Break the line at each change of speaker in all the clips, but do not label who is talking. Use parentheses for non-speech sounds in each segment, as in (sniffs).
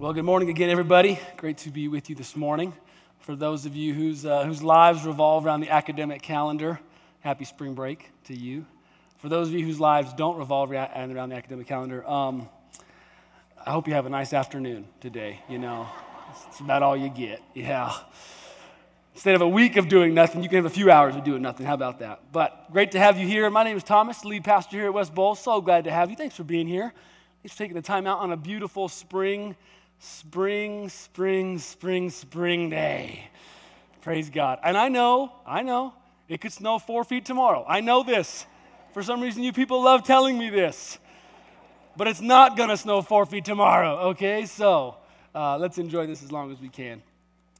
Well, good morning again, everybody. Great to be with you this morning. For those of you whose, uh, whose lives revolve around the academic calendar, happy spring break to you. For those of you whose lives don't revolve around the academic calendar, um, I hope you have a nice afternoon today. You know, it's about all you get. Yeah. Instead of a week of doing nothing, you can have a few hours of doing nothing. How about that? But great to have you here. My name is Thomas, lead pastor here at West Bowl. So glad to have you. Thanks for being here. Thanks for taking the time out on a beautiful spring spring, spring, spring, spring day. Praise God. And I know, I know, it could snow four feet tomorrow. I know this. For some reason, you people love telling me this. But it's not going to snow four feet tomorrow, okay? So uh, let's enjoy this as long as we can.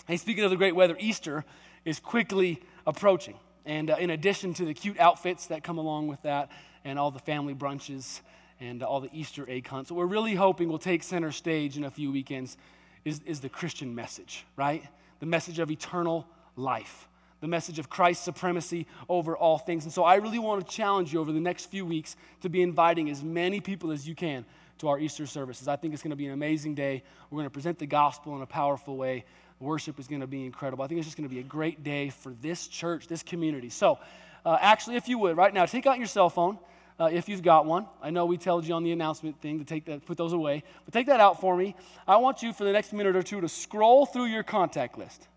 Hey, speaking of the great weather, Easter is quickly approaching. And uh, in addition to the cute outfits that come along with that and all the family brunches, and all the Easter egg hunts. What we're really hoping will take center stage in a few weekends is, is the Christian message, right? The message of eternal life, the message of Christ's supremacy over all things. And so I really want to challenge you over the next few weeks to be inviting as many people as you can to our Easter services. I think it's going to be an amazing day. We're going to present the gospel in a powerful way. Worship is going to be incredible. I think it's just going to be a great day for this church, this community. So, uh, actually, if you would, right now, take out your cell phone uh, if you've got one. I know we told you on the announcement thing to take that, put those away, but take that out for me. I want you for the next minute or two to scroll through your contact list.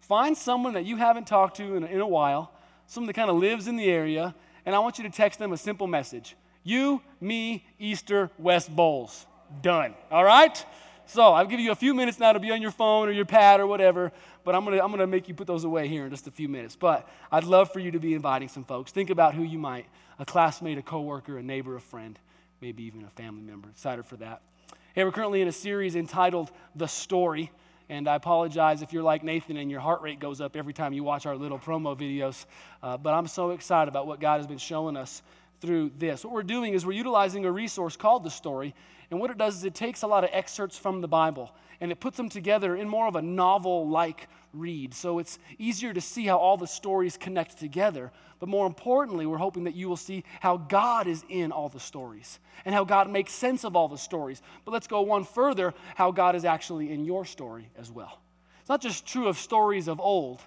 Find someone that you haven't talked to in in a while, someone that kind of lives in the area, and I want you to text them a simple message. You, me, Easter, West Bowls. Done. All right? So I'll give you a few minutes now to be on your phone or your pad or whatever, but I'm gonna, I'm gonna make you put those away here in just a few minutes. But I'd love for you to be inviting some folks. Think about who you might a classmate, a coworker, a neighbor, a friend, maybe even a family member. Excited for that. Hey, we're currently in a series entitled The Story. And I apologize if you're like Nathan and your heart rate goes up every time you watch our little promo videos. Uh, but I'm so excited about what God has been showing us through this. What we're doing is we're utilizing a resource called The Story. And what it does is it takes a lot of excerpts from the Bible and it puts them together in more of a novel like read. So it's easier to see how all the stories connect together. But more importantly, we're hoping that you will see how God is in all the stories and how God makes sense of all the stories. But let's go one further how God is actually in your story as well. It's not just true of stories of old,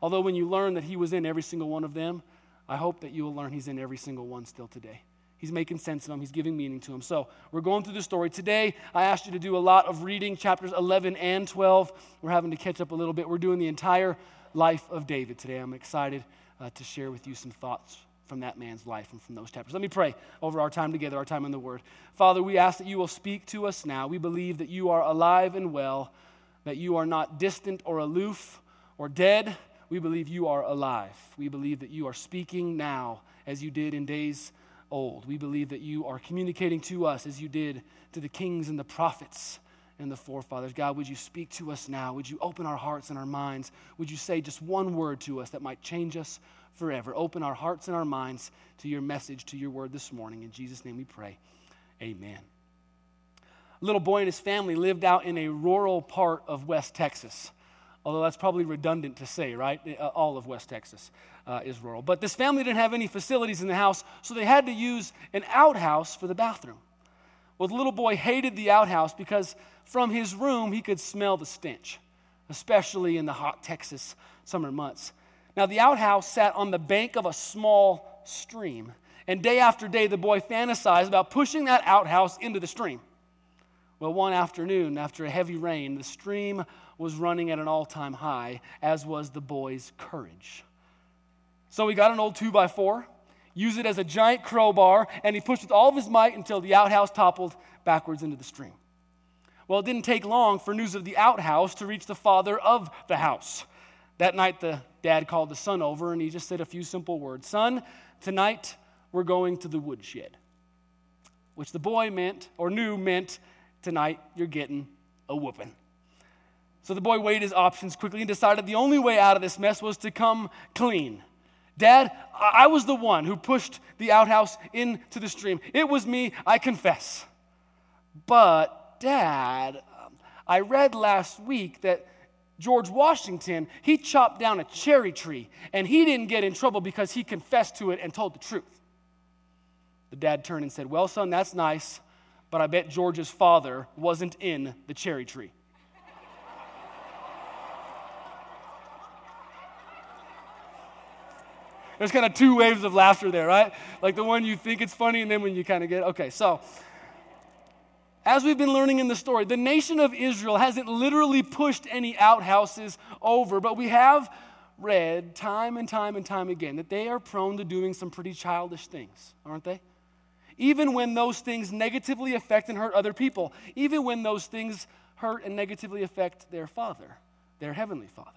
although when you learn that He was in every single one of them, I hope that you will learn He's in every single one still today. He's making sense of them. He's giving meaning to them. So we're going through the story. Today, I asked you to do a lot of reading, chapters 11 and 12. We're having to catch up a little bit. We're doing the entire life of David today. I'm excited uh, to share with you some thoughts from that man's life and from those chapters. Let me pray over our time together, our time in the Word. Father, we ask that you will speak to us now. We believe that you are alive and well, that you are not distant or aloof or dead. We believe you are alive. We believe that you are speaking now as you did in days old. We believe that you are communicating to us as you did to the kings and the prophets and the forefathers. God, would you speak to us now? Would you open our hearts and our minds? Would you say just one word to us that might change us forever? Open our hearts and our minds to your message, to your word this morning. In Jesus' name we pray. Amen. A little boy and his family lived out in a rural part of West Texas although that's probably redundant to say, right? Uh, all of West Texas uh, is rural. But this family didn't have any facilities in the house, so they had to use an outhouse for the bathroom. Well, the little boy hated the outhouse because from his room he could smell the stench, especially in the hot Texas summer months. Now, the outhouse sat on the bank of a small stream, and day after day the boy fantasized about pushing that outhouse into the stream. Well, one afternoon, after a heavy rain, the stream was running at an all time high, as was the boy's courage. So he got an old two by four, used it as a giant crowbar, and he pushed with all of his might until the outhouse toppled backwards into the stream. Well, it didn't take long for news of the outhouse to reach the father of the house. That night, the dad called the son over and he just said a few simple words Son, tonight we're going to the woodshed. Which the boy meant, or knew meant, tonight you're getting a whooping. So the boy weighed his options quickly and decided the only way out of this mess was to come clean. Dad, I was the one who pushed the outhouse into the stream. It was me, I confess. But, Dad, I read last week that George Washington, he chopped down a cherry tree and he didn't get in trouble because he confessed to it and told the truth. The dad turned and said, Well, son, that's nice, but I bet George's father wasn't in the cherry tree. There's kind of two waves of laughter there, right? Like the one you think it's funny, and then when you kind of get, okay, so as we've been learning in the story, the nation of Israel hasn't literally pushed any outhouses over, but we have read time and time and time again that they are prone to doing some pretty childish things, aren't they? Even when those things negatively affect and hurt other people, even when those things hurt and negatively affect their father, their heavenly father.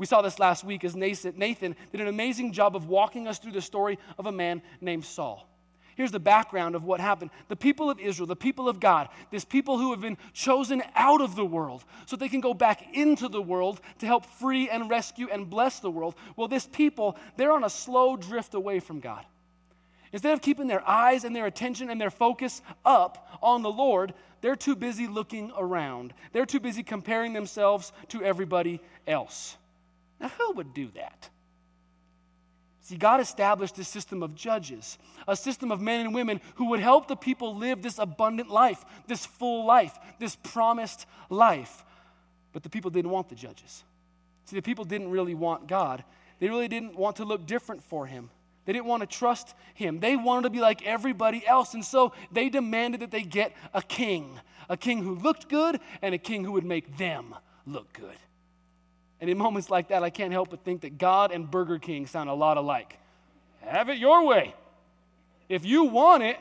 We saw this last week as Nathan did an amazing job of walking us through the story of a man named Saul. Here's the background of what happened. The people of Israel, the people of God, this people who have been chosen out of the world so they can go back into the world to help free and rescue and bless the world. Well, this people, they're on a slow drift away from God. Instead of keeping their eyes and their attention and their focus up on the Lord, they're too busy looking around. They're too busy comparing themselves to everybody else. Now, who would do that? See, God established this system of judges, a system of men and women who would help the people live this abundant life, this full life, this promised life. But the people didn't want the judges. See, the people didn't really want God. They really didn't want to look different for Him. They didn't want to trust Him. They wanted to be like everybody else. And so they demanded that they get a king, a king who looked good and a king who would make them look good. And in moments like that, I can't help but think that God and Burger King sound a lot alike. Have it your way. If you want it,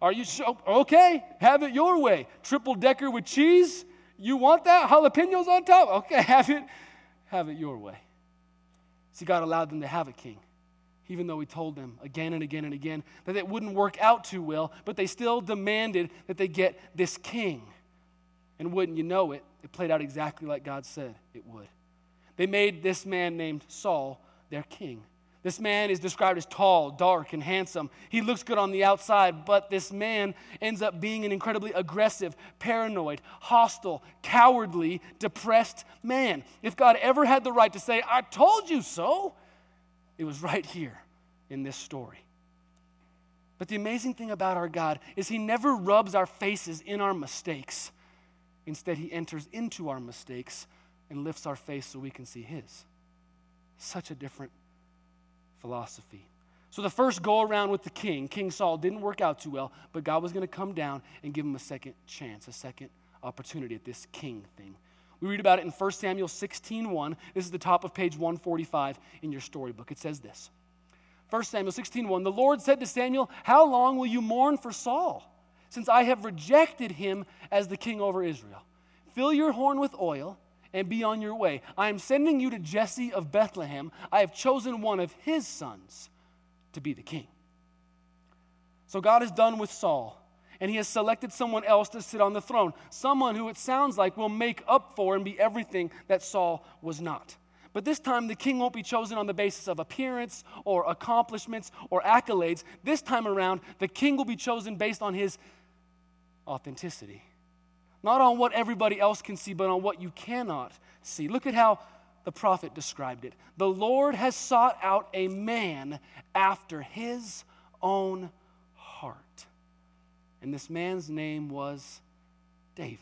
are you so, oh, okay? Have it your way. Triple decker with cheese? You want that? Jalapenos on top? Okay, (laughs) have it, have it your way. See, God allowed them to have a king, even though He told them again and again and again that it wouldn't work out too well, but they still demanded that they get this king. And wouldn't you know it, it played out exactly like God said it would. They made this man named Saul their king. This man is described as tall, dark, and handsome. He looks good on the outside, but this man ends up being an incredibly aggressive, paranoid, hostile, cowardly, depressed man. If God ever had the right to say, I told you so, it was right here in this story. But the amazing thing about our God is He never rubs our faces in our mistakes. Instead, He enters into our mistakes and lifts our face so we can see His. Such a different philosophy. So the first go around with the king, King Saul, didn't work out too well, but God was going to come down and give him a second chance, a second opportunity at this king thing. We read about it in 1 Samuel 16 1. This is the top of page 145 in your storybook. It says this 1 Samuel 16 1. The Lord said to Samuel, How long will you mourn for Saul, since I have rejected him as the king over Israel? Fill your horn with oil and be on your way. I am sending you to Jesse of Bethlehem. I have chosen one of his sons to be the king. So God is done with Saul, and he has selected someone else to sit on the throne, someone who it sounds like will make up for and be everything that Saul was not. But this time, the king won't be chosen on the basis of appearance or accomplishments or accolades. This time around, the king will be chosen based on his authenticity not on what everybody else can see, but on what you cannot see. Look at how the prophet described it. The Lord has sought out a man after his own heart. And this man's name was David.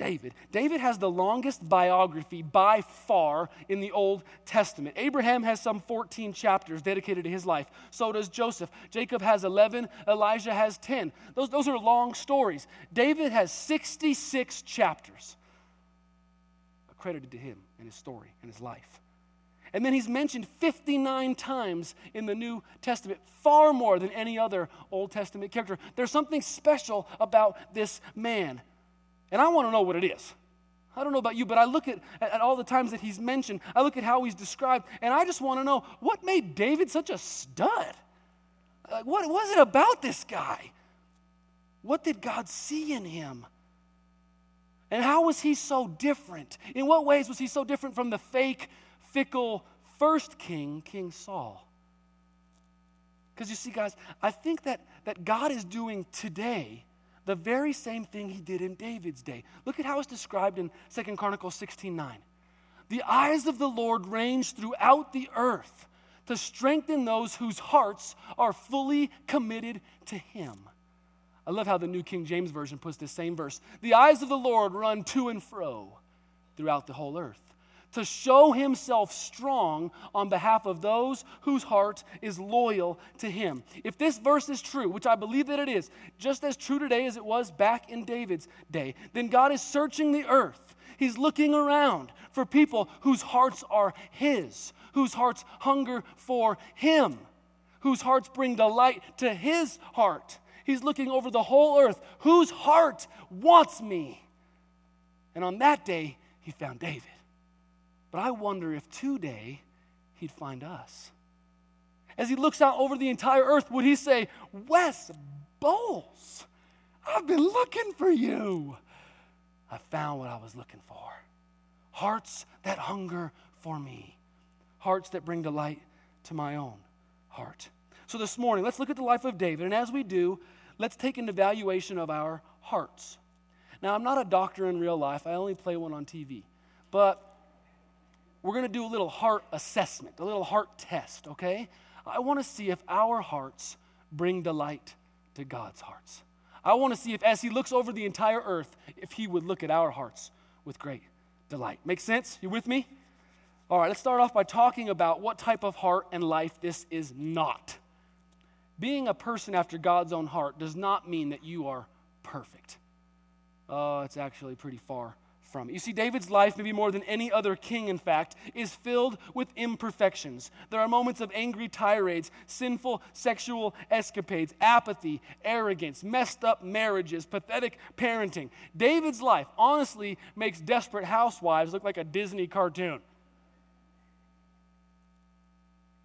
David. David has the longest biography by far in the Old Testament. Abraham has some 14 chapters dedicated to his life. So does Joseph. Jacob has 11. Elijah has 10. Those, those are long stories. David has 66 chapters accredited to him and his story and his life. And then he's mentioned 59 times in the New Testament, far more than any other Old Testament character. There's something special about this man. And I want to know what it is. I don't know about you, but I look at, at all the times that he's mentioned, I look at how he's described, and I just want to know what made David such a stud? Like, what was it about this guy? What did God see in him? And how was he so different? In what ways was he so different from the fake, fickle first king, King Saul? Because you see, guys, I think that, that God is doing today the very same thing he did in David's day. Look at how it's described in Second Chronicles 16 9. The eyes of the Lord range throughout the earth to strengthen those whose hearts are fully committed to him. I love how the New King James Version puts this same verse. The eyes of the Lord run to and fro throughout the whole earth to show himself strong on behalf of those whose heart is loyal to him. If this verse is true, which I believe that it is, just as true today as it was back in David's day, then God is searching the earth. He's looking around for people whose hearts are his, whose hearts hunger for him, whose hearts bring delight to his heart. He's looking over the whole earth. Whose heart wants me? And on that day, he found David. But I wonder if today he'd find us. As he looks out over the entire earth, would he say, Wes Bowles, I've been looking for you. I found what I was looking for. Hearts that hunger for me, hearts that bring delight to my own heart. So this morning, let's look at the life of David. And as we do, let's take an evaluation of our hearts. Now, I'm not a doctor in real life, I only play one on TV. But we're going to do a little heart assessment, a little heart test, okay? I want to see if our hearts bring delight to God's hearts. I want to see if, as He looks over the entire earth, if He would look at our hearts with great delight. Make sense? You with me? All right, let's start off by talking about what type of heart and life this is not. Being a person after God's own heart does not mean that you are perfect. Oh, it's actually pretty far from. You see, David's life, maybe more than any other king, in fact, is filled with imperfections. There are moments of angry tirades, sinful sexual escapades, apathy, arrogance, messed up marriages, pathetic parenting. David's life, honestly, makes desperate housewives look like a Disney cartoon.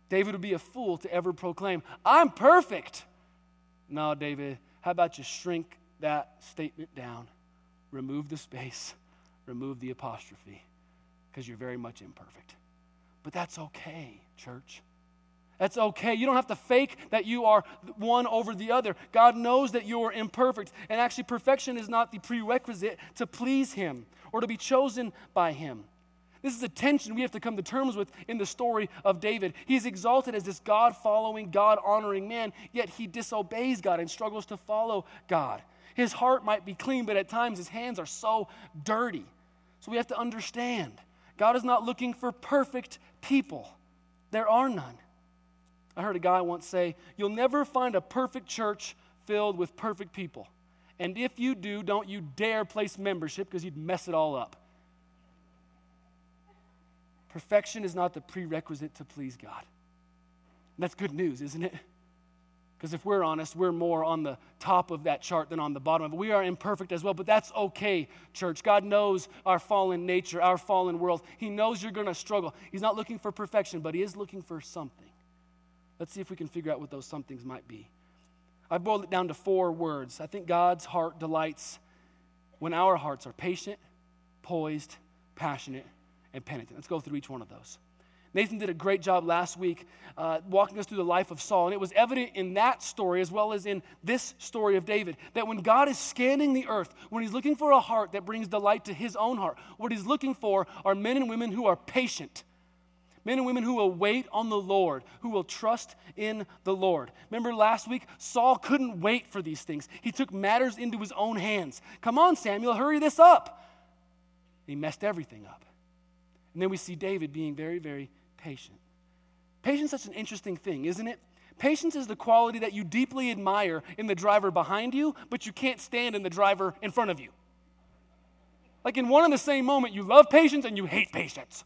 David would be a fool to ever proclaim, I'm perfect. No, David, how about you shrink that statement down? Remove the space, remove the apostrophe, because you're very much imperfect. But that's okay, church. That's okay. You don't have to fake that you are one over the other. God knows that you are imperfect. And actually, perfection is not the prerequisite to please Him or to be chosen by Him. This is a tension we have to come to terms with in the story of David. He's exalted as this God following, God honoring man, yet he disobeys God and struggles to follow God. His heart might be clean, but at times his hands are so dirty. So we have to understand God is not looking for perfect people, there are none. I heard a guy once say, You'll never find a perfect church filled with perfect people. And if you do, don't you dare place membership because you'd mess it all up. Perfection is not the prerequisite to please God. That's good news, isn't it? Because if we're honest, we're more on the top of that chart than on the bottom of it. We are imperfect as well, but that's okay, church. God knows our fallen nature, our fallen world. He knows you're going to struggle. He's not looking for perfection, but He is looking for something. Let's see if we can figure out what those somethings might be. I've boiled it down to four words. I think God's heart delights when our hearts are patient, poised, passionate, and penitent. Let's go through each one of those. Nathan did a great job last week uh, walking us through the life of Saul. And it was evident in that story, as well as in this story of David, that when God is scanning the earth, when he's looking for a heart that brings delight to his own heart, what he's looking for are men and women who are patient. Men and women who will wait on the Lord, who will trust in the Lord. Remember last week, Saul couldn't wait for these things. He took matters into his own hands. Come on, Samuel, hurry this up. He messed everything up. And then we see David being very, very patient. Patience is such an interesting thing, isn't it? Patience is the quality that you deeply admire in the driver behind you, but you can't stand in the driver in front of you. Like in one and the same moment, you love patience and you hate patience.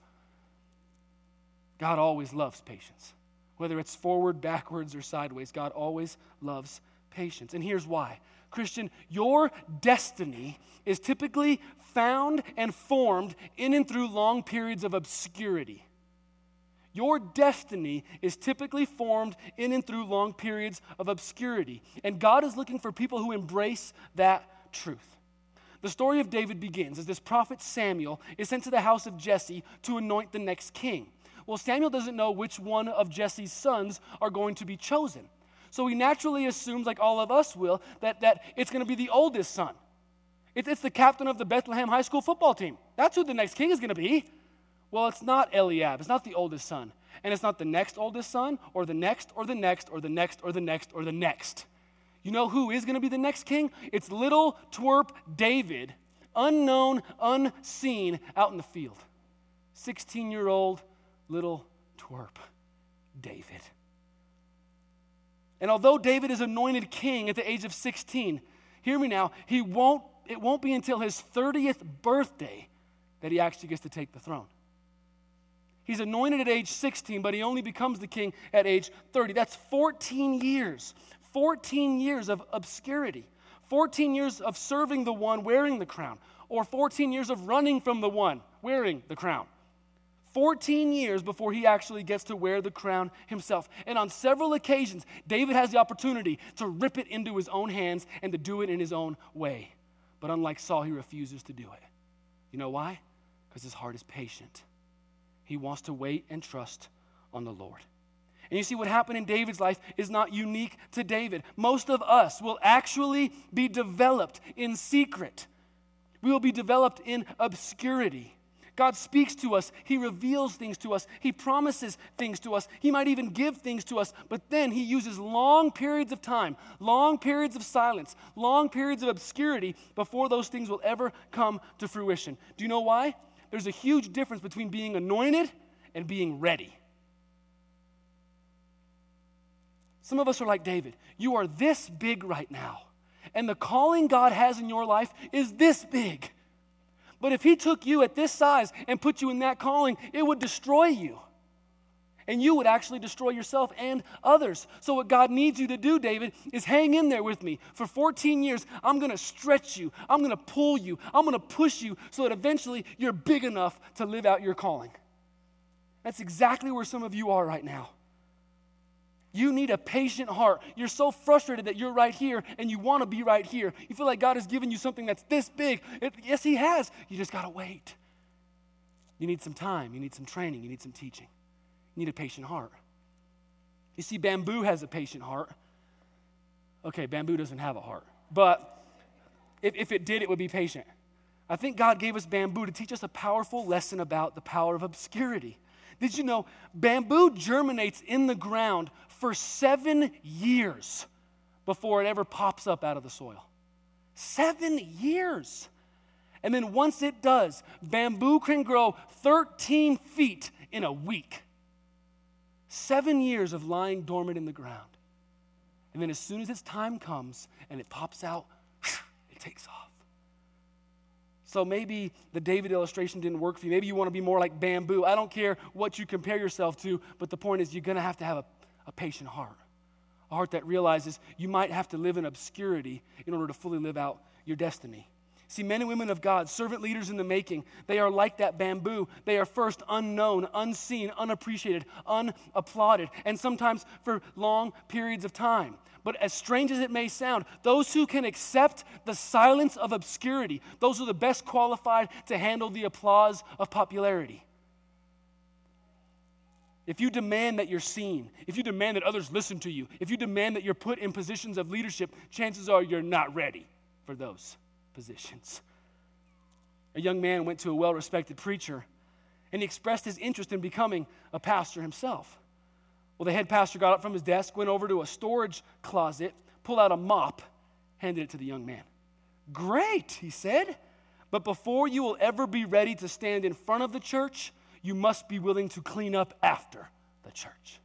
God always loves patience. Whether it's forward, backwards, or sideways, God always loves patience. And here's why Christian, your destiny is typically found and formed in and through long periods of obscurity. Your destiny is typically formed in and through long periods of obscurity. And God is looking for people who embrace that truth. The story of David begins as this prophet Samuel is sent to the house of Jesse to anoint the next king. Well, Samuel doesn't know which one of Jesse's sons are going to be chosen. So he naturally assumes, like all of us will, that, that it's going to be the oldest son. It's, it's the captain of the Bethlehem High School football team. That's who the next king is going to be. Well, it's not Eliab. It's not the oldest son. And it's not the next oldest son, or the next, or the next, or the next, or the next, or the next. You know who is going to be the next king? It's little twerp David, unknown, unseen, out in the field. 16 year old little twerp David. And although David is anointed king at the age of 16, hear me now, he won't, it won't be until his 30th birthday that he actually gets to take the throne. He's anointed at age 16, but he only becomes the king at age 30. That's 14 years. 14 years of obscurity. 14 years of serving the one wearing the crown, or 14 years of running from the one wearing the crown. 14 years before he actually gets to wear the crown himself. And on several occasions, David has the opportunity to rip it into his own hands and to do it in his own way. But unlike Saul, he refuses to do it. You know why? Because his heart is patient. He wants to wait and trust on the Lord. And you see, what happened in David's life is not unique to David. Most of us will actually be developed in secret, we will be developed in obscurity. God speaks to us. He reveals things to us. He promises things to us. He might even give things to us, but then He uses long periods of time, long periods of silence, long periods of obscurity before those things will ever come to fruition. Do you know why? There's a huge difference between being anointed and being ready. Some of us are like David. You are this big right now, and the calling God has in your life is this big. But if he took you at this size and put you in that calling, it would destroy you. And you would actually destroy yourself and others. So, what God needs you to do, David, is hang in there with me. For 14 years, I'm going to stretch you, I'm going to pull you, I'm going to push you so that eventually you're big enough to live out your calling. That's exactly where some of you are right now. You need a patient heart. You're so frustrated that you're right here and you want to be right here. You feel like God has given you something that's this big. It, yes, He has. You just got to wait. You need some time. You need some training. You need some teaching. Need a patient heart. You see, bamboo has a patient heart. Okay, bamboo doesn't have a heart. But if, if it did, it would be patient. I think God gave us bamboo to teach us a powerful lesson about the power of obscurity. Did you know bamboo germinates in the ground for seven years before it ever pops up out of the soil? Seven years. And then once it does, bamboo can grow 13 feet in a week. Seven years of lying dormant in the ground. And then as soon as its time comes and it pops out, (sniffs) it takes off. So maybe the David illustration didn't work for you. Maybe you want to be more like bamboo. I don't care what you compare yourself to, but the point is you're going to have to have a, a patient heart. A heart that realizes you might have to live in obscurity in order to fully live out your destiny. See, men and women of God, servant leaders in the making, they are like that bamboo. They are first unknown, unseen, unappreciated, unapplauded, and sometimes for long periods of time. But as strange as it may sound, those who can accept the silence of obscurity, those are the best qualified to handle the applause of popularity. If you demand that you're seen, if you demand that others listen to you, if you demand that you're put in positions of leadership, chances are you're not ready for those positions. A young man went to a well respected preacher and he expressed his interest in becoming a pastor himself. Well, the head pastor got up from his desk, went over to a storage closet, pulled out a mop, handed it to the young man. Great, he said. But before you will ever be ready to stand in front of the church, you must be willing to clean up after the church.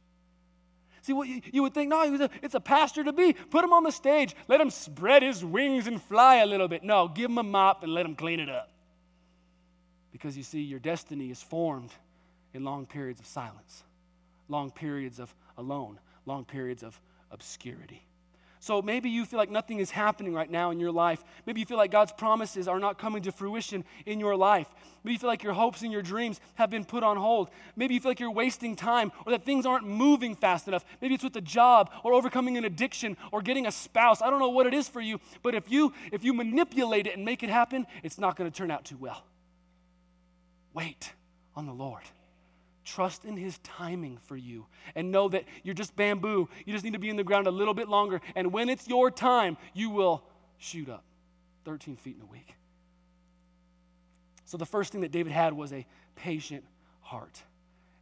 See, what you, would think, no, it's a pastor to be. Put him on the stage. Let him spread his wings and fly a little bit. No, give him a mop and let him clean it up. Because you see, your destiny is formed in long periods of silence long periods of alone, long periods of obscurity. So maybe you feel like nothing is happening right now in your life. Maybe you feel like God's promises are not coming to fruition in your life. Maybe you feel like your hopes and your dreams have been put on hold. Maybe you feel like you're wasting time or that things aren't moving fast enough. Maybe it's with a job or overcoming an addiction or getting a spouse. I don't know what it is for you, but if you if you manipulate it and make it happen, it's not going to turn out too well. Wait on the Lord. Trust in His timing for you and know that you're just bamboo. You just need to be in the ground a little bit longer. And when it's your time, you will shoot up 13 feet in a week. So, the first thing that David had was a patient heart.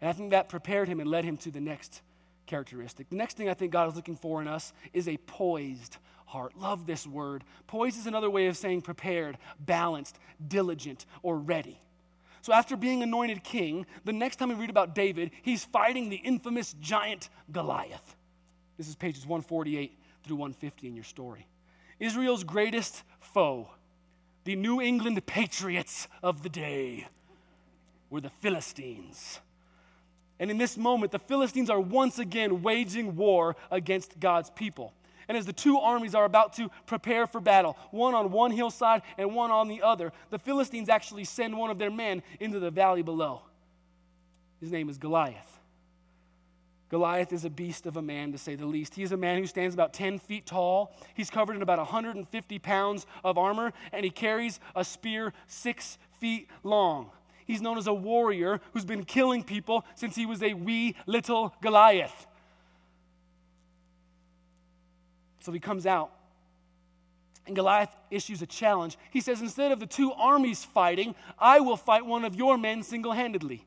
And I think that prepared him and led him to the next characteristic. The next thing I think God is looking for in us is a poised heart. Love this word. Poised is another way of saying prepared, balanced, diligent, or ready. So, after being anointed king, the next time we read about David, he's fighting the infamous giant Goliath. This is pages 148 through 150 in your story. Israel's greatest foe, the New England Patriots of the day, were the Philistines. And in this moment, the Philistines are once again waging war against God's people. And as the two armies are about to prepare for battle, one on one hillside and one on the other, the Philistines actually send one of their men into the valley below. His name is Goliath. Goliath is a beast of a man, to say the least. He is a man who stands about 10 feet tall. He's covered in about 150 pounds of armor, and he carries a spear six feet long. He's known as a warrior who's been killing people since he was a wee little Goliath. So he comes out, and Goliath issues a challenge. He says, Instead of the two armies fighting, I will fight one of your men single handedly.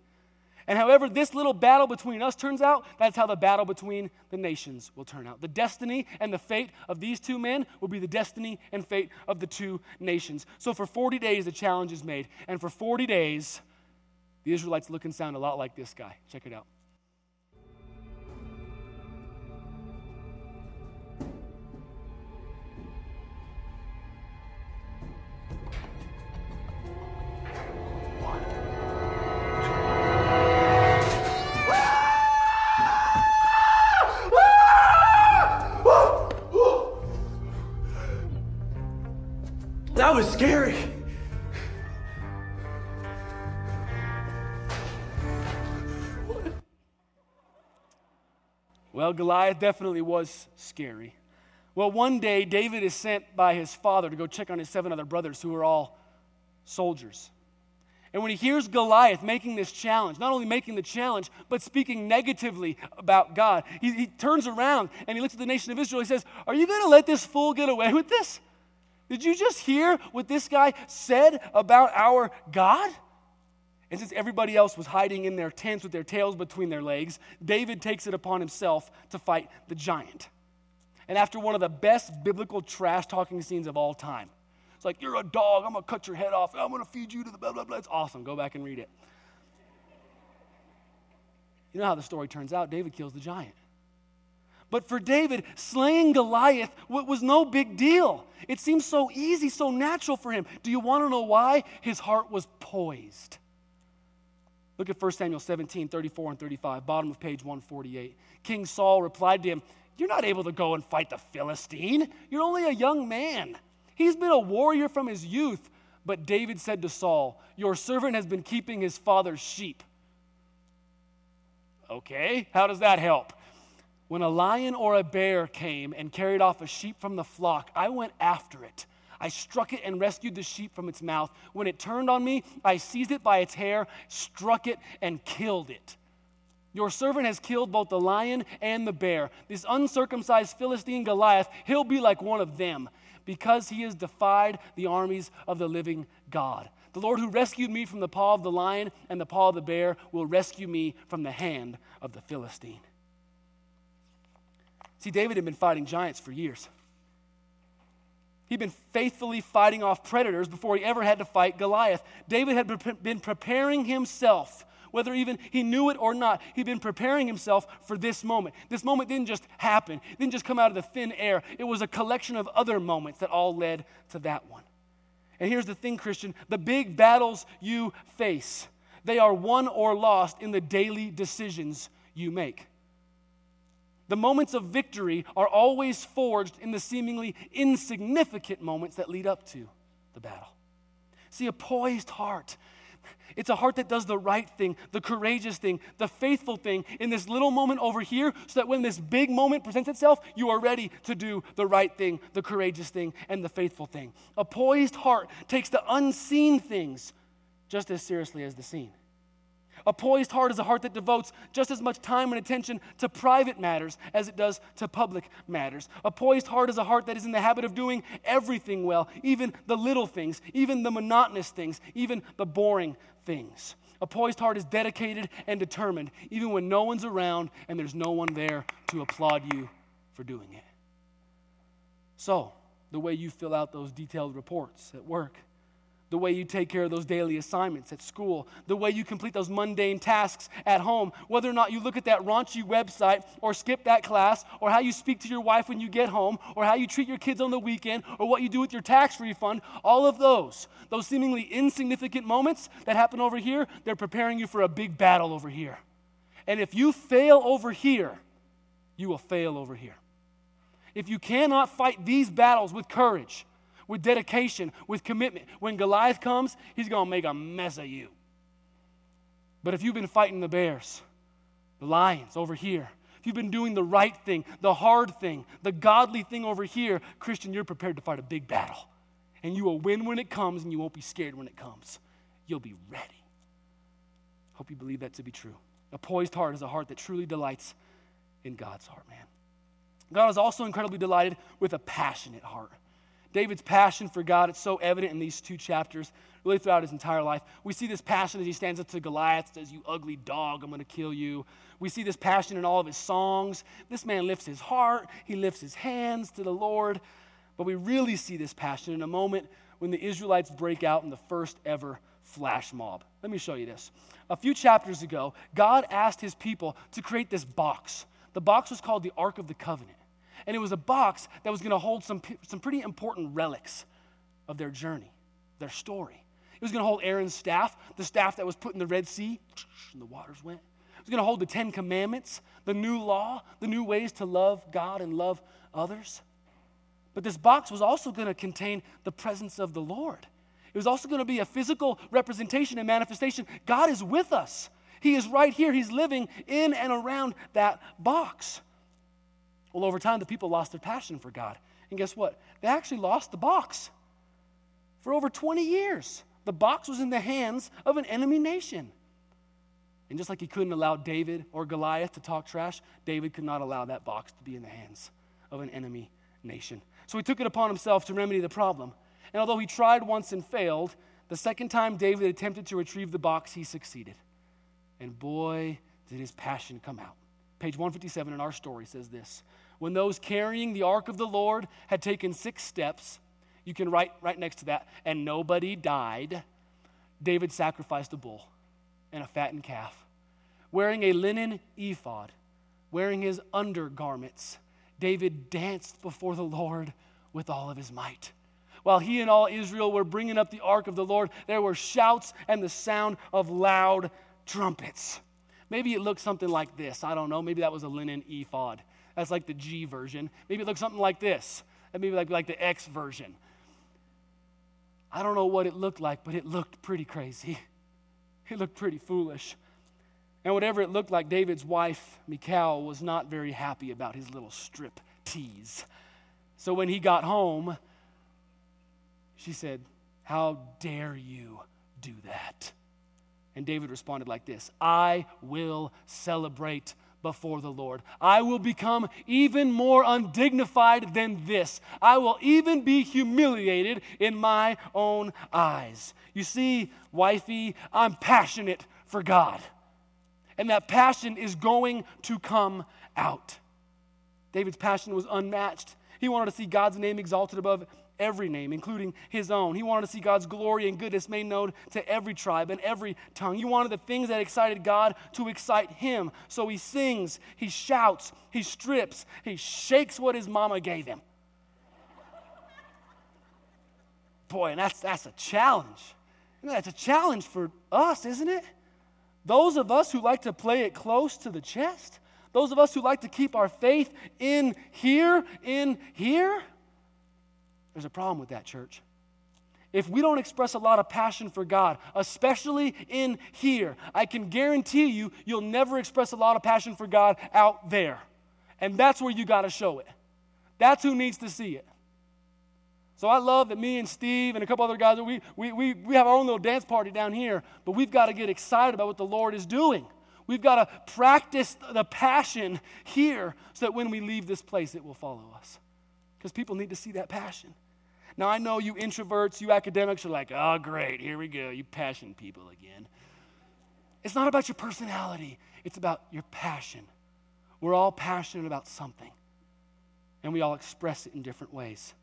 And however this little battle between us turns out, that's how the battle between the nations will turn out. The destiny and the fate of these two men will be the destiny and fate of the two nations. So for 40 days, the challenge is made. And for 40 days, the Israelites look and sound a lot like this guy. Check it out. Well, Goliath definitely was scary. Well, one day, David is sent by his father to go check on his seven other brothers who are all soldiers. And when he hears Goliath making this challenge, not only making the challenge, but speaking negatively about God, he, he turns around and he looks at the nation of Israel. He says, Are you going to let this fool get away with this? Did you just hear what this guy said about our God? And since everybody else was hiding in their tents with their tails between their legs, David takes it upon himself to fight the giant. And after one of the best biblical trash talking scenes of all time, it's like, You're a dog, I'm gonna cut your head off, I'm gonna feed you to the blah, blah, blah. It's awesome. Go back and read it. You know how the story turns out David kills the giant. But for David, slaying Goliath was no big deal. It seemed so easy, so natural for him. Do you want to know why? His heart was poised. Look at 1 Samuel 17, 34 and 35, bottom of page 148. King Saul replied to him, You're not able to go and fight the Philistine. You're only a young man. He's been a warrior from his youth. But David said to Saul, Your servant has been keeping his father's sheep. Okay, how does that help? When a lion or a bear came and carried off a sheep from the flock, I went after it. I struck it and rescued the sheep from its mouth. When it turned on me, I seized it by its hair, struck it, and killed it. Your servant has killed both the lion and the bear. This uncircumcised Philistine Goliath, he'll be like one of them because he has defied the armies of the living God. The Lord who rescued me from the paw of the lion and the paw of the bear will rescue me from the hand of the Philistine. See, David had been fighting giants for years. He'd been faithfully fighting off predators before he ever had to fight Goliath. David had been preparing himself, whether even he knew it or not. He'd been preparing himself for this moment. This moment didn't just happen, it didn't just come out of the thin air. It was a collection of other moments that all led to that one. And here's the thing, Christian the big battles you face, they are won or lost in the daily decisions you make. The moments of victory are always forged in the seemingly insignificant moments that lead up to the battle. See, a poised heart. It's a heart that does the right thing, the courageous thing, the faithful thing in this little moment over here, so that when this big moment presents itself, you are ready to do the right thing, the courageous thing, and the faithful thing. A poised heart takes the unseen things just as seriously as the seen. A poised heart is a heart that devotes just as much time and attention to private matters as it does to public matters. A poised heart is a heart that is in the habit of doing everything well, even the little things, even the monotonous things, even the boring things. A poised heart is dedicated and determined, even when no one's around and there's no one there to applaud you for doing it. So, the way you fill out those detailed reports at work, the way you take care of those daily assignments at school, the way you complete those mundane tasks at home, whether or not you look at that raunchy website or skip that class, or how you speak to your wife when you get home, or how you treat your kids on the weekend, or what you do with your tax refund, all of those, those seemingly insignificant moments that happen over here, they're preparing you for a big battle over here. And if you fail over here, you will fail over here. If you cannot fight these battles with courage, with dedication, with commitment. When Goliath comes, he's going to make a mess of you. But if you've been fighting the bears, the lions over here, if you've been doing the right thing, the hard thing, the godly thing over here, Christian, you're prepared to fight a big battle. And you will win when it comes, and you won't be scared when it comes. You'll be ready. Hope you believe that to be true. A poised heart is a heart that truly delights in God's heart, man. God is also incredibly delighted with a passionate heart. David's passion for God, it's so evident in these two chapters, really throughout his entire life. We see this passion as he stands up to Goliath, says, You ugly dog, I'm going to kill you. We see this passion in all of his songs. This man lifts his heart, he lifts his hands to the Lord. But we really see this passion in a moment when the Israelites break out in the first ever flash mob. Let me show you this. A few chapters ago, God asked his people to create this box. The box was called the Ark of the Covenant and it was a box that was going to hold some, some pretty important relics of their journey, their story. It was going to hold Aaron's staff, the staff that was put in the Red Sea, and the waters went. It was going to hold the Ten Commandments, the new law, the new ways to love God and love others. But this box was also going to contain the presence of the Lord. It was also going to be a physical representation and manifestation. God is with us. He is right here. He's living in and around that box. Well, over time, the people lost their passion for God. And guess what? They actually lost the box. For over 20 years, the box was in the hands of an enemy nation. And just like he couldn't allow David or Goliath to talk trash, David could not allow that box to be in the hands of an enemy nation. So he took it upon himself to remedy the problem. And although he tried once and failed, the second time David attempted to retrieve the box, he succeeded. And boy, did his passion come out. Page 157 in our story says this when those carrying the ark of the Lord had taken six steps, you can write right next to that, and nobody died, David sacrificed a bull and a fattened calf. Wearing a linen ephod, wearing his undergarments, David danced before the Lord with all of his might. While he and all Israel were bringing up the ark of the Lord, there were shouts and the sound of loud trumpets. Maybe it looked something like this. I don't know. Maybe that was a linen ephod. That's like the G version. Maybe it looks something like this. That maybe like, like the X version. I don't know what it looked like, but it looked pretty crazy. (laughs) It looked pretty foolish. And whatever it looked like, David's wife, Michal, was not very happy about his little strip tease. So when he got home, she said, How dare you do that? And David responded like this I will celebrate before the Lord. I will become even more undignified than this. I will even be humiliated in my own eyes. You see, wifey, I'm passionate for God. And that passion is going to come out. David's passion was unmatched. He wanted to see God's name exalted above every name, including his own. He wanted to see God's glory and goodness made known to every tribe and every tongue. He wanted the things that excited God to excite him. So he sings, he shouts, he strips, he shakes what his mama gave him. Boy, and that's, that's a challenge. That's a challenge for us, isn't it? Those of us who like to play it close to the chest, those of us who like to keep our faith in here, in here, there's a problem with that, church. If we don't express a lot of passion for God, especially in here, I can guarantee you, you'll never express a lot of passion for God out there. And that's where you got to show it. That's who needs to see it. So I love that me and Steve and a couple other guys, we, we, we, we have our own little dance party down here, but we've got to get excited about what the Lord is doing. We've got to practice the passion here so that when we leave this place, it will follow us. Because people need to see that passion. Now, I know you introverts, you academics are like, oh, great, here we go, you passion people again. It's not about your personality, it's about your passion. We're all passionate about something, and we all express it in different ways.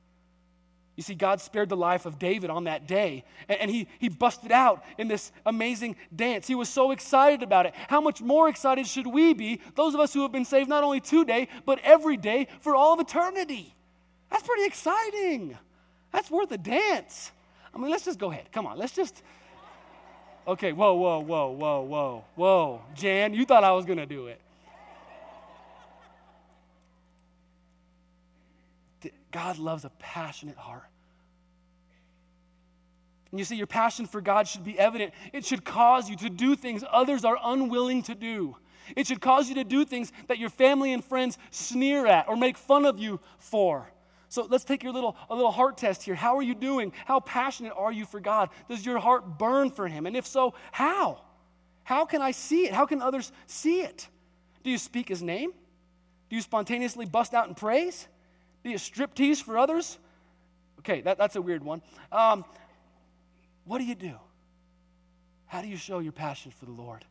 You see, God spared the life of David on that day, and he, he busted out in this amazing dance. He was so excited about it. How much more excited should we be, those of us who have been saved not only today, but every day for all of eternity? That's pretty exciting. That's worth a dance. I mean, let's just go ahead. Come on, let's just. Okay, whoa, whoa, whoa, whoa, whoa, whoa. Jan, you thought I was going to do it. God loves a passionate heart. And you see, your passion for God should be evident. It should cause you to do things others are unwilling to do. It should cause you to do things that your family and friends sneer at or make fun of you for. So let's take your little, a little heart test here. How are you doing? How passionate are you for God? Does your heart burn for Him? And if so, how? How can I see it? How can others see it? Do you speak His name? Do you spontaneously bust out in praise? Do you strip tease for others? Okay, that, that's a weird one. Um, what do you do? How do you show your passion for the Lord?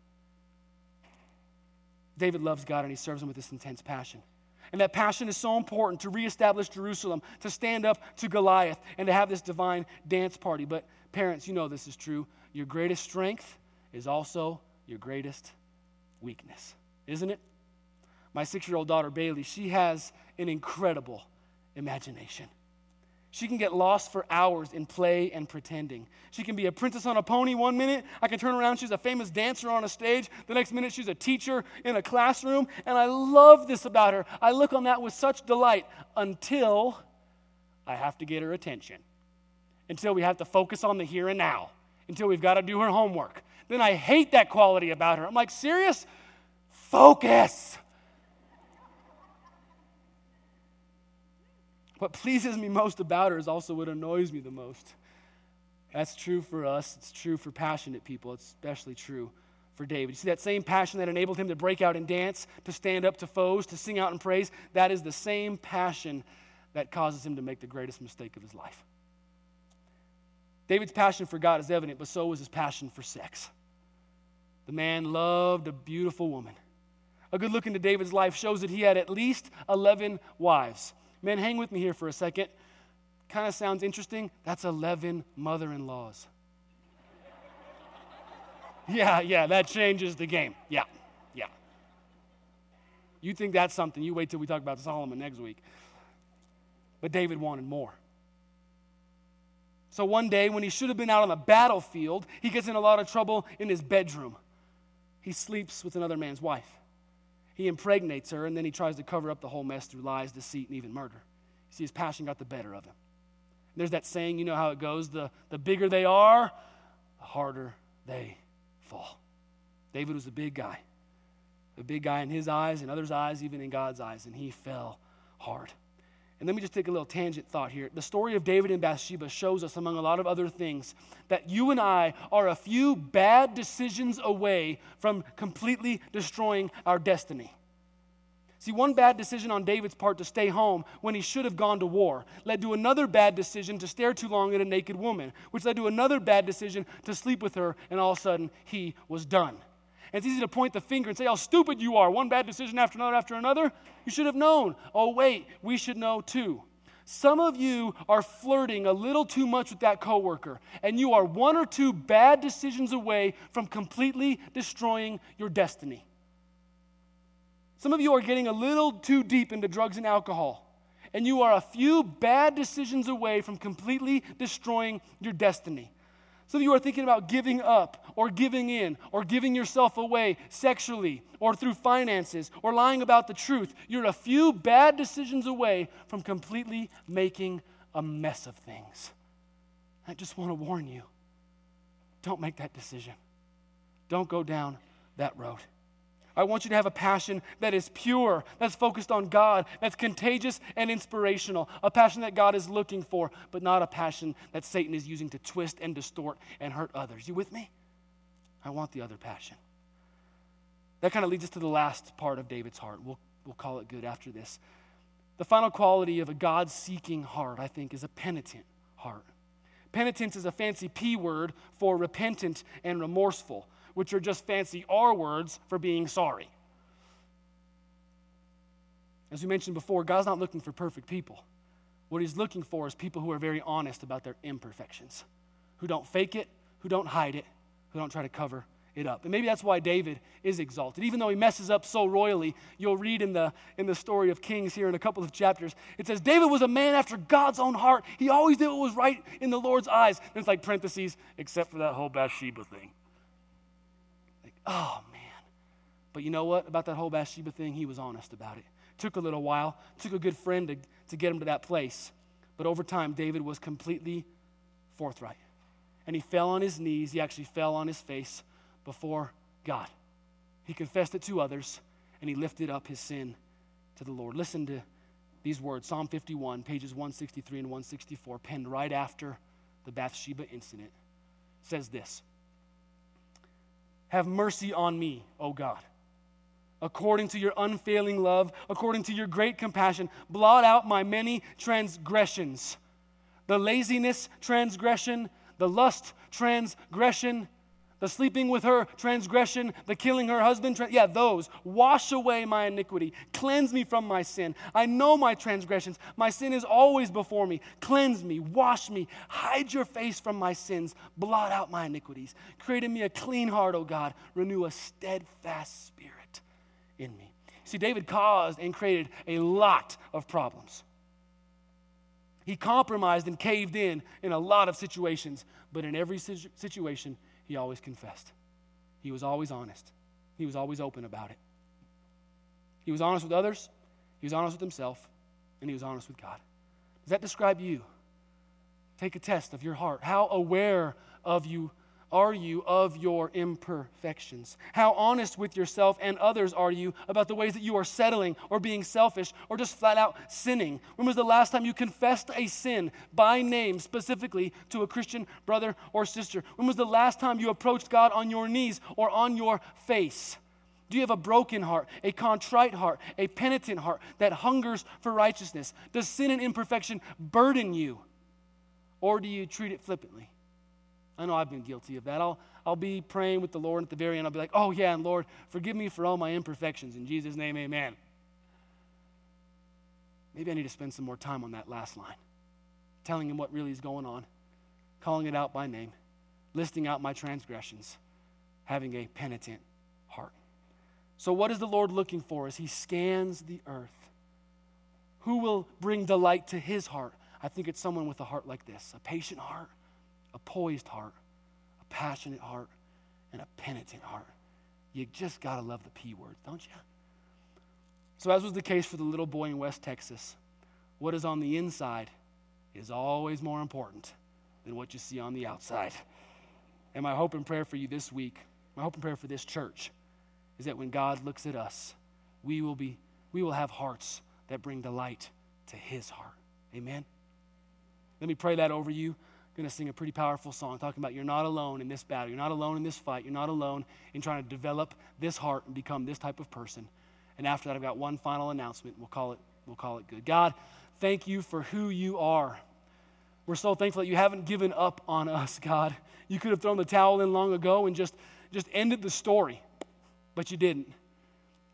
David loves God and he serves him with this intense passion. And that passion is so important to reestablish Jerusalem, to stand up to Goliath, and to have this divine dance party. But parents, you know this is true. Your greatest strength is also your greatest weakness, isn't it? My six year old daughter, Bailey, she has an incredible imagination. She can get lost for hours in play and pretending. She can be a princess on a pony one minute. I can turn around, she's a famous dancer on a stage. The next minute, she's a teacher in a classroom. And I love this about her. I look on that with such delight until I have to get her attention, until we have to focus on the here and now, until we've got to do her homework. Then I hate that quality about her. I'm like, serious? Focus. What pleases me most about her is also what annoys me the most. That's true for us. It's true for passionate people. It's especially true for David. You see, that same passion that enabled him to break out and dance, to stand up to foes, to sing out in praise, that is the same passion that causes him to make the greatest mistake of his life. David's passion for God is evident, but so was his passion for sex. The man loved a beautiful woman. A good look into David's life shows that he had at least 11 wives. Men, hang with me here for a second. Kind of sounds interesting. That's 11 mother in laws. (laughs) yeah, yeah, that changes the game. Yeah, yeah. You think that's something, you wait till we talk about Solomon next week. But David wanted more. So one day, when he should have been out on the battlefield, he gets in a lot of trouble in his bedroom. He sleeps with another man's wife. He impregnates her, and then he tries to cover up the whole mess through lies, deceit, and even murder. You see, his passion got the better of him. There's that saying, you know how it goes the, the bigger they are, the harder they fall. David was a big guy, a big guy in his eyes, in others' eyes, even in God's eyes, and he fell hard. And let me just take a little tangent thought here. The story of David and Bathsheba shows us, among a lot of other things, that you and I are a few bad decisions away from completely destroying our destiny. See, one bad decision on David's part to stay home when he should have gone to war led to another bad decision to stare too long at a naked woman, which led to another bad decision to sleep with her, and all of a sudden he was done. It's easy to point the finger and say how stupid you are, one bad decision after another after another. You should have known. Oh, wait, we should know too. Some of you are flirting a little too much with that coworker, and you are one or two bad decisions away from completely destroying your destiny. Some of you are getting a little too deep into drugs and alcohol, and you are a few bad decisions away from completely destroying your destiny. Some of you are thinking about giving up or giving in or giving yourself away sexually or through finances or lying about the truth. You're a few bad decisions away from completely making a mess of things. I just want to warn you don't make that decision. Don't go down that road. I want you to have a passion that is pure, that's focused on God, that's contagious and inspirational, a passion that God is looking for, but not a passion that Satan is using to twist and distort and hurt others. You with me? I want the other passion. That kind of leads us to the last part of David's heart. We'll, we'll call it good after this. The final quality of a God seeking heart, I think, is a penitent heart. Penitence is a fancy P word for repentant and remorseful which are just fancy R words for being sorry. As we mentioned before, God's not looking for perfect people. What He's looking for is people who are very honest about their imperfections, who don't fake it, who don't hide it, who don't try to cover it up. And maybe that's why David is exalted. Even though he messes up so royally, you'll read in the, in the story of Kings here in a couple of chapters, it says, David was a man after God's own heart. He always did what was right in the Lord's eyes. And it's like parentheses, except for that whole Bathsheba thing. Oh, man. But you know what? About that whole Bathsheba thing, he was honest about it. Took a little while, took a good friend to, to get him to that place. But over time, David was completely forthright. And he fell on his knees. He actually fell on his face before God. He confessed it to others, and he lifted up his sin to the Lord. Listen to these words Psalm 51, pages 163 and 164, penned right after the Bathsheba incident, says this Have mercy on me, O God. According to your unfailing love, according to your great compassion, blot out my many transgressions. The laziness, transgression, the lust, transgression, the sleeping with her transgression, the killing her husband, tra- yeah, those. Wash away my iniquity. Cleanse me from my sin. I know my transgressions. My sin is always before me. Cleanse me, wash me, hide your face from my sins, blot out my iniquities. Create in me a clean heart, O God. Renew a steadfast spirit in me. See, David caused and created a lot of problems. He compromised and caved in in a lot of situations, but in every situation, he always confessed. He was always honest. He was always open about it. He was honest with others, he was honest with himself, and he was honest with God. Does that describe you? Take a test of your heart. How aware of you are you of your imperfections? How honest with yourself and others are you about the ways that you are settling or being selfish or just flat out sinning? When was the last time you confessed a sin by name specifically to a Christian brother or sister? When was the last time you approached God on your knees or on your face? Do you have a broken heart, a contrite heart, a penitent heart that hungers for righteousness? Does sin and imperfection burden you? Or do you treat it flippantly? I know I've been guilty of that. I'll, I'll be praying with the Lord, at the very end, I'll be like, oh, yeah, and Lord, forgive me for all my imperfections. In Jesus' name, amen. Maybe I need to spend some more time on that last line, telling him what really is going on, calling it out by name, listing out my transgressions, having a penitent heart. So, what is the Lord looking for as he scans the earth? Who will bring delight to his heart? I think it's someone with a heart like this a patient heart a poised heart, a passionate heart, and a penitent heart. You just got to love the P words, don't you? So, as was the case for the little boy in West Texas, what is on the inside is always more important than what you see on the outside. And my hope and prayer for you this week, my hope and prayer for this church, is that when God looks at us, we will, be, we will have hearts that bring delight to His heart. Amen? Let me pray that over you going to sing a pretty powerful song talking about you're not alone in this battle. You're not alone in this fight. You're not alone in trying to develop this heart and become this type of person. And after that, I've got one final announcement. We'll call it, we'll call it good. God, thank you for who you are. We're so thankful that you haven't given up on us, God. You could have thrown the towel in long ago and just, just ended the story, but you didn't.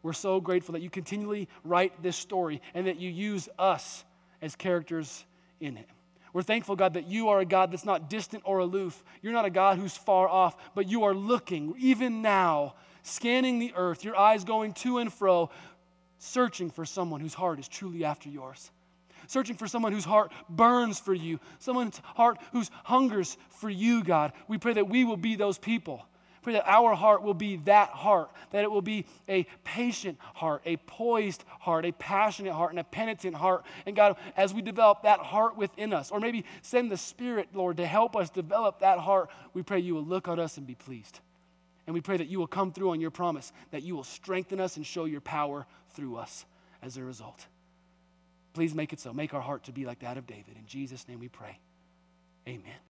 We're so grateful that you continually write this story and that you use us as characters in it. We're thankful, God, that you are a God that's not distant or aloof. You're not a God who's far off, but you are looking, even now, scanning the earth, your eyes going to and fro, searching for someone whose heart is truly after yours. Searching for someone whose heart burns for you, someone's heart whose hungers for you, God. We pray that we will be those people Pray that our heart will be that heart, that it will be a patient heart, a poised heart, a passionate heart, and a penitent heart. And God, as we develop that heart within us, or maybe send the Spirit, Lord, to help us develop that heart, we pray you will look on us and be pleased. And we pray that you will come through on your promise, that you will strengthen us and show your power through us as a result. Please make it so. Make our heart to be like that of David. In Jesus' name we pray. Amen.